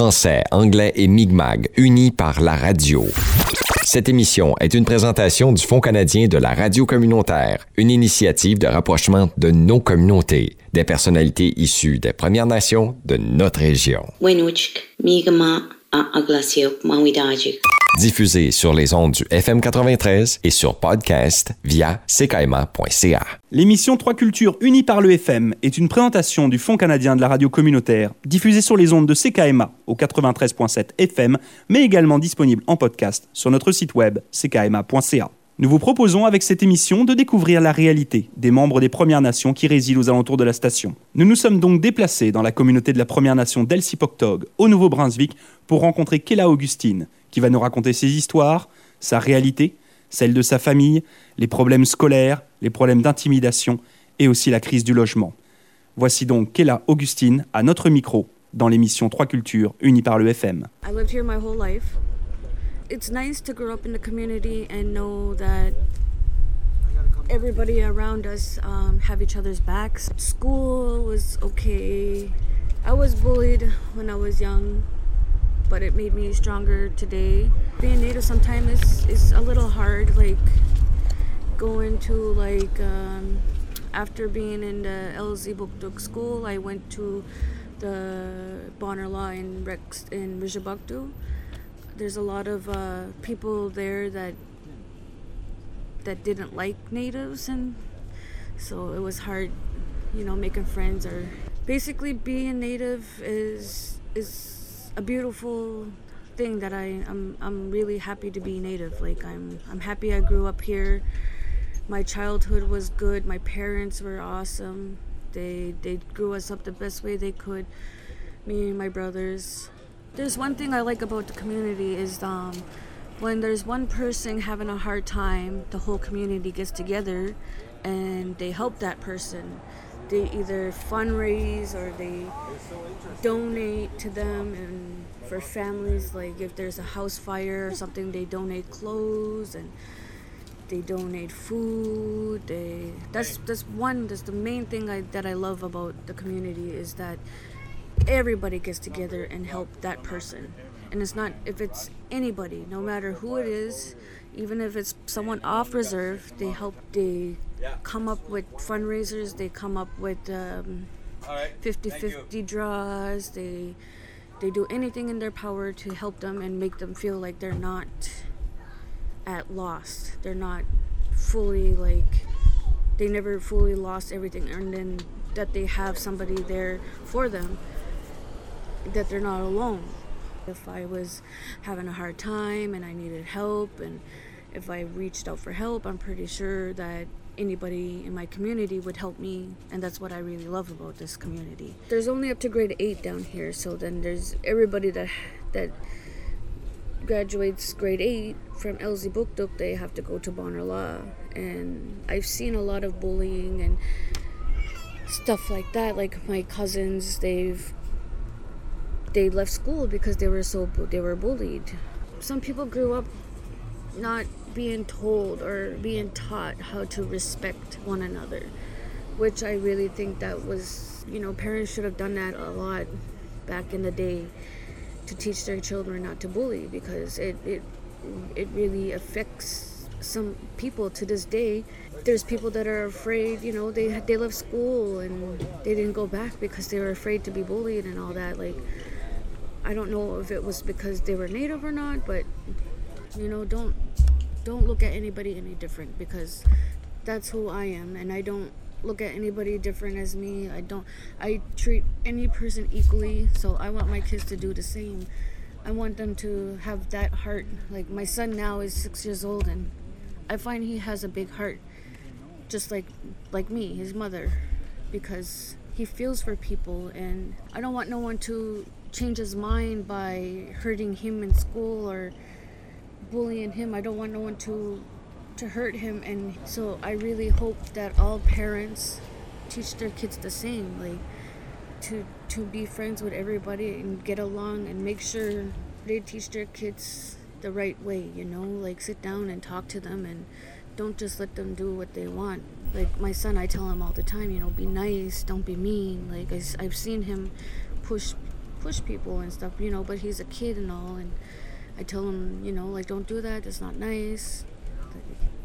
français, anglais et Mi'kmaq, unis par la radio. Cette émission est une présentation du Fonds canadien de la radio communautaire, une initiative de rapprochement de nos communautés, des personnalités issues des Premières Nations de notre région. Diffusée sur les ondes du FM 93 et sur podcast via ckaima.ca. L'émission Trois Cultures unies par le FM est une présentation du Fonds canadien de la radio communautaire, diffusée sur les ondes de CKMA au 93.7 FM, mais également disponible en podcast sur notre site web ckma.ca. Nous vous proposons avec cette émission de découvrir la réalité des membres des Premières Nations qui résident aux alentours de la station. Nous nous sommes donc déplacés dans la communauté de la Première Nation d'Elsipogtog, au Nouveau-Brunswick, pour rencontrer Kela Augustine, qui va nous raconter ses histoires, sa réalité, celle de sa famille, les problèmes scolaires, les problèmes d'intimidation et aussi la crise du logement. Voici donc Kela Augustine à notre micro dans l'émission Trois Cultures unie par le FM. I lived here my whole life. It's nice to grow up in the community and know that everybody around us um, have each other's backs. School was okay. I was bullied when I was young, but it made me stronger today. Being native sometimes is, is a little hard, like going to like um, after being in the Elsipogtog school, I went to the Bonar Law in Rex in Richibucto. There's a lot of uh, people there that that didn't like natives, and so it was hard, you know, making friends or basically being native is is a beautiful thing that I I'm I'm really happy to be native. Like I'm I'm happy I grew up here. My childhood was good. My parents were awesome. They they grew us up the best way they could. Me and my brothers. There's one thing I like about the community is um, when there's one person having a hard time, the whole community gets together and they help that person. They either fundraise or they donate to them and for families like if there's a house fire or something they donate clothes and they donate food. They that's that's one that's the main thing I, that i love about the community is that everybody gets together and help that person. And it's not if it's anybody no matter who it is even if it's someone off reserve they help they come up with fundraisers they come up with um, 50-50 draws they they do anything in their power to help them and make them feel like they're not at lost they're not fully like they never fully lost everything and then that they have somebody there for them that they're not alone. If i was having a hard time and i needed help and if i reached out for help i'm pretty sure that anybody in my community would help me and that's what i really love about this community there's only up to grade 8 down here so then there's everybody that that graduates grade 8 from Elsipogtog, they have to go to Bonar Law. And I've seen a lot of bullying and stuff like that. Like my cousins, they've they left school because they were so they were bullied. Some people grew up not being told or being taught how to respect one another, which I really think that was, you know, parents should have done that a lot back in the day to teach their children not to bully because it it it really affects some people to this day. There's people that are afraid, you know, they they left school and they didn't go back because they were afraid to be bullied and all that. Like, I don't know if it was because they were native or not, but you know, don't don't look at anybody any different because that's who I am, and I don't look at anybody different as me. I don't. I treat any person equally, so I want my kids to do the same. I want them to have that heart. Like my son now is six years old, and I find he has a big heart, just like like me, his mother, because he feels for people, and I don't want no one to change his mind by hurting him in school or bullying him. I don't want no one to to hurt him, and so I really hope that all parents teach their kids the same, like to to be friends with everybody and get along and make sure they teach their kids the right way you know like sit down and talk to them and don't just let them do what they want like my son i tell him all the time you know be nice don't be mean like I, have seen him push push people and stuff, you know. But he's a kid and all, and I tell him, you know, like don't do that. It's not nice.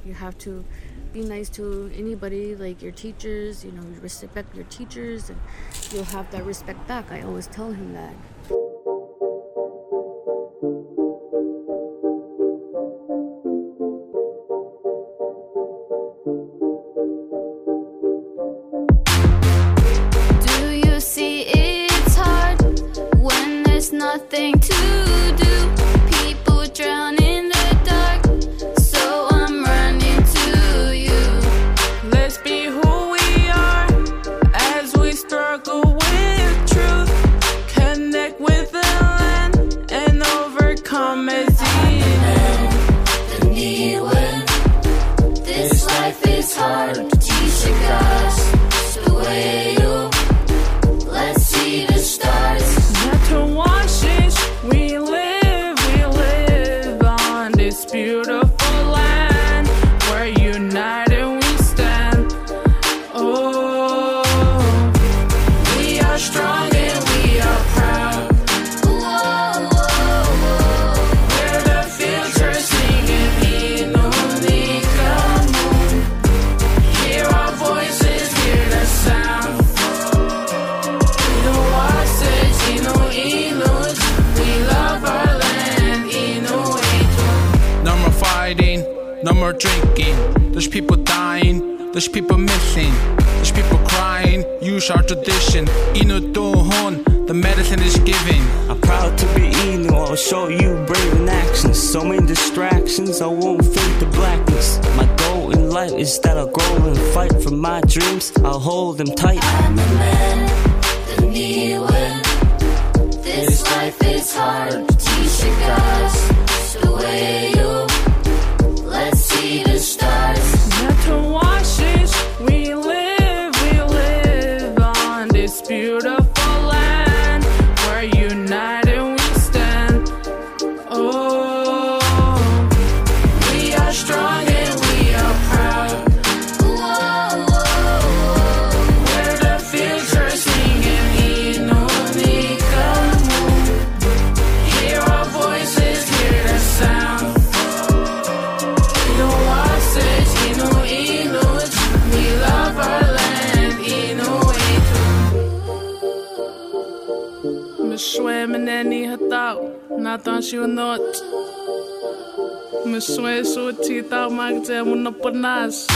You have to be nice to anybody, like your teachers. You know, respect your teachers, and you'll have that respect back. I always tell him that. Crying. Use our tradition. Inu Dohon, the medicine is giving. I'm proud to be Inu, I'll show you brave in actions. So many distractions, I won't fade the blackness. My goal in life is that I'll grow and fight for my dreams. I'll hold them tight. I'm a man, the me when this life is hard. Teach you guys the way you. Let's see the stars. Not to natan shunot. Mishwe sutita magte munapanas.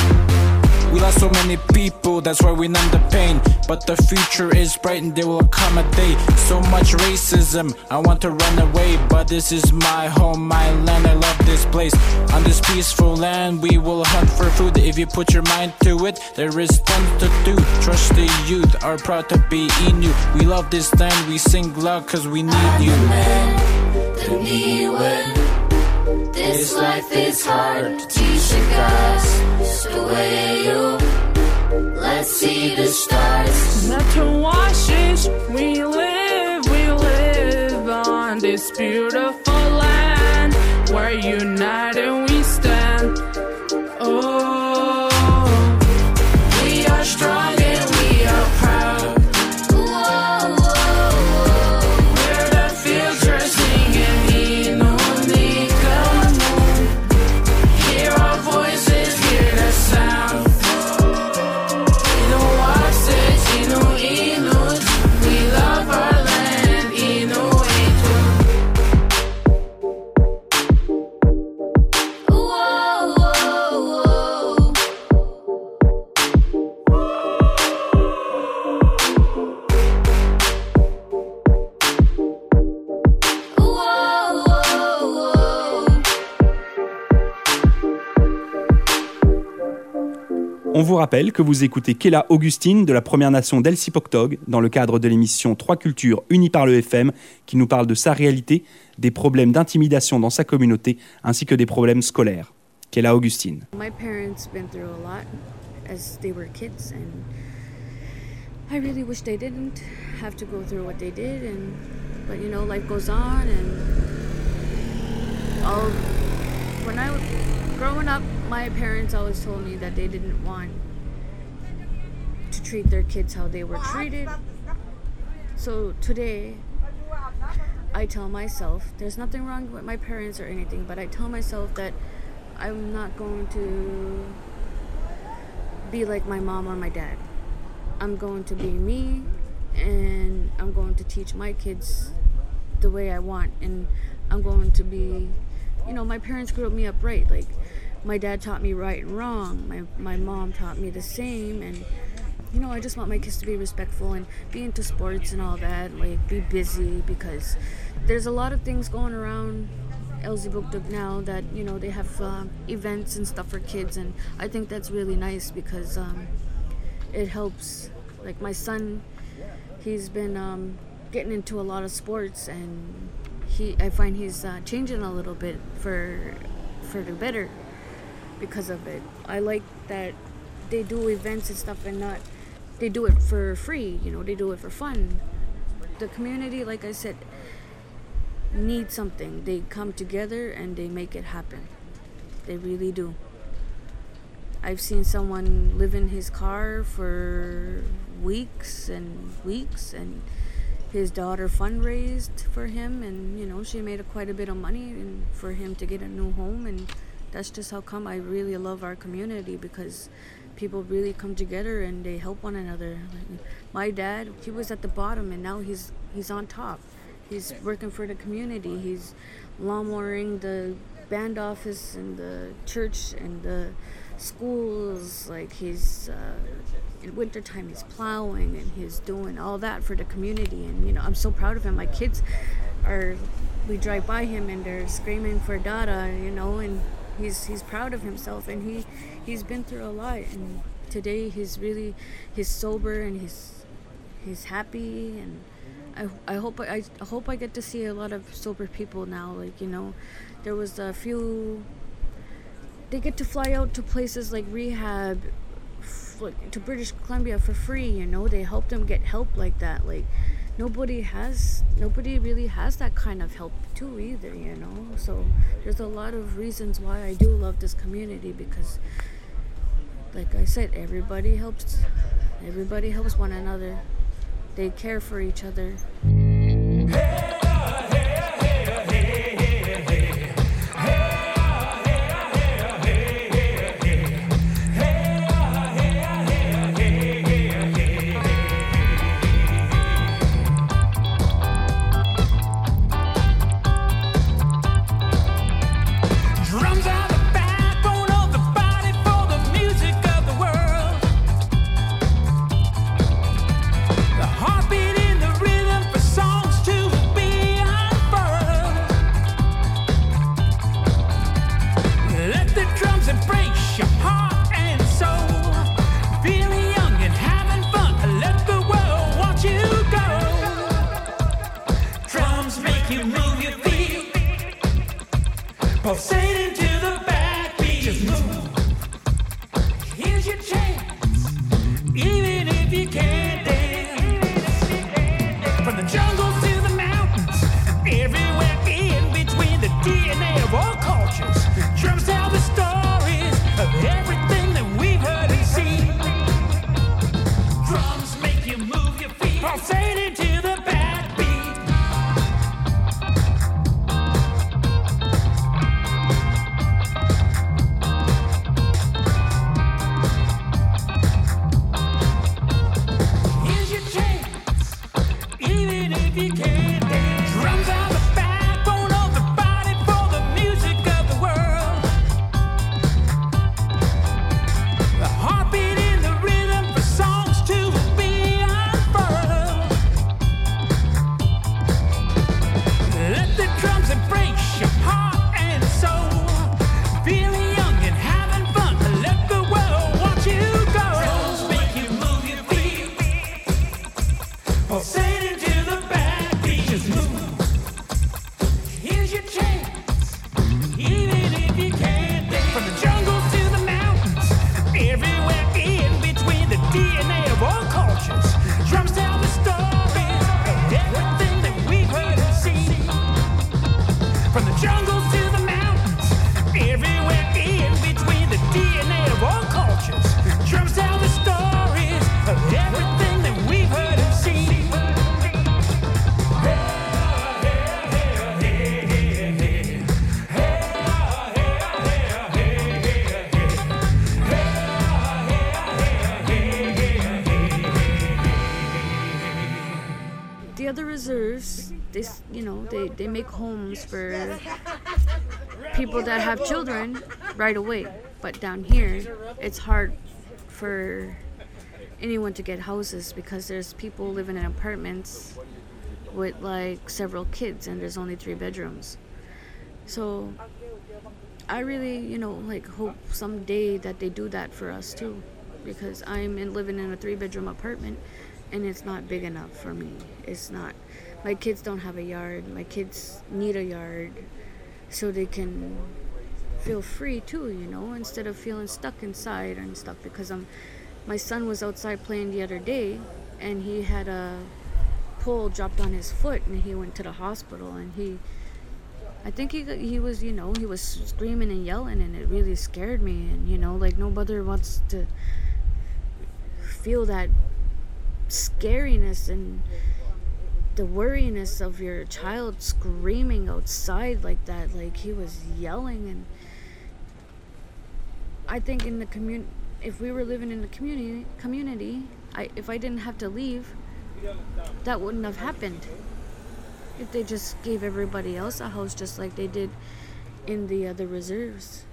We lost so many people, that's why we numb the pain. But the future is bright and there will come a day. So much racism, I want to run away. But this is my home, my land, I love this place. On this peaceful land, we will hunt for food. If you put your mind to it, there is tons to do. Trust the youth, are proud to be in you. We love this land, we sing loud cause we need you. The me when this life is hard. to Teach you guys the way you. Let's see the stars. Not to wash it, we live, we live on this beautiful land We're united rappelle que vous écoutez Kela Augustine de la Première Nation d'Elsipogtog dans le cadre de l'émission Trois Cultures unies par le FM qui nous parle de sa réalité, des problèmes d'intimidation dans sa communauté ainsi que des problèmes scolaires. Kela Augustine. My parents been through a lot as they were kids, and I really wish they didn't have to go through what they did. And but you know, life goes on, and all when I growing up, my parents always told me that they didn't want to treat their kids how they were treated. So today, I tell myself there's nothing wrong with my parents or anything, but I tell myself that I'm not going to be like my mom or my dad. I'm going to be me and I'm going to teach my kids the way I want and I'm going to be you know, my parents grew me up right. Like my dad taught me right and wrong. My my mom taught me the same and you know, I just want my kids to be respectful and be into sports and all that, like be busy because there's a lot of things going around Elzebuk now that, you know, they have uh, events and stuff for kids and I think that's really nice because um, it helps. Like my son, he's been um, getting into a lot of sports and he I find he's uh, changing a little bit for for the better because of it. I like that they do events and stuff and not they do it for free, you know, they do it for fun. The community, like I said, needs something. They come together and they make it happen. They really do. I've seen someone live in his car for weeks and weeks and his daughter fundraised for him and you know she made a, quite a bit of money and for him to get a new home and that's just how come I really love our community because people really come together and they help one another. Like, my dad, he was at the bottom and now he's he's on top. He's working for the community. He's lawnmowering the band office and the church and the schools. Like he's uh, in wintertime he's plowing and he's doing all that for the community. And you know I'm so proud of him. My kids are we drive by him and they're screaming for Dada. You know and he's he's proud of himself and he he's been through a lot and today he's really he's sober and he's he's happy and I, I hope I, I hope I get to see a lot of sober people now like you know there was a few they get to fly out to places like rehab to British Columbia for free you know they help them get help like that like nobody has nobody really has that kind of help too either you know? So there's a lot of reasons why I do love this community because like I said everybody helps everybody helps one another. They care for each other Pulsating to you know they they make homes for people that have children right away. But down here, it's hard for anyone to get houses because there's people living in apartments with like several kids and there's only three bedrooms. So I really, you know, like hope someday that they do that for us too, because I'm in, living in a three-bedroom apartment, and it's not big enough for me. It's not. My kids don't have a yard. My kids need a yard, so they can feel free too. You know, instead of feeling stuck inside and stuff. Because I'm, my son was outside playing the other day, and he had a pole dropped on his foot, and he went to the hospital, and he. I think he he was you know he was screaming and yelling and it really scared me and you know like no mother wants to feel that scariness and the worriness of your child screaming outside like that like he was yelling and I think in the commun if we were living in the community community I if I didn't have to leave that wouldn't have happened. If they just gave everybody else a house just like they did in the other reserves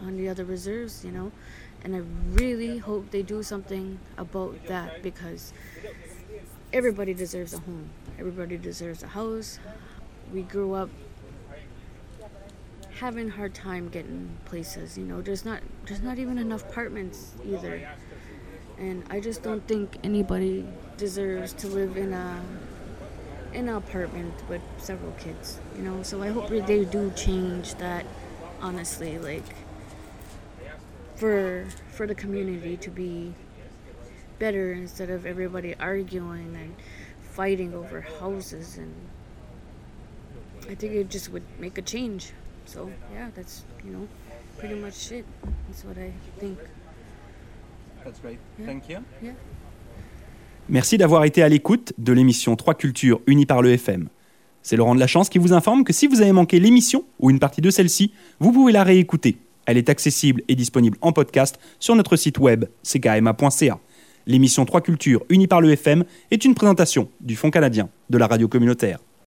on the other reserves you know? And i really hope they do something about that because everybody deserves a home. Everybody deserves a house. We grew up having a hard time getting places you know there's not there's not even enough apartments either. And i just don't think anybody deserves to live in a in an apartment with several kids, you know. So I hope they do change that, honestly, like for for the community to be better instead of everybody arguing and fighting over houses and I think it just would make a change. So yeah, that's you know pretty much it. That's what I think. That's great. Yeah. Thank you. Yeah. Merci d'avoir été à l'écoute de l'émission Trois Cultures unie par le FM. C'est Laurent de la Chance qui vous informe que si vous avez manqué l'émission ou une partie de celle-ci, vous pouvez la réécouter. Elle est accessible et disponible en podcast sur notre site web ckma.ca. L'émission Trois Cultures unie par le FM est une présentation du Fonds canadien de la radio communautaire.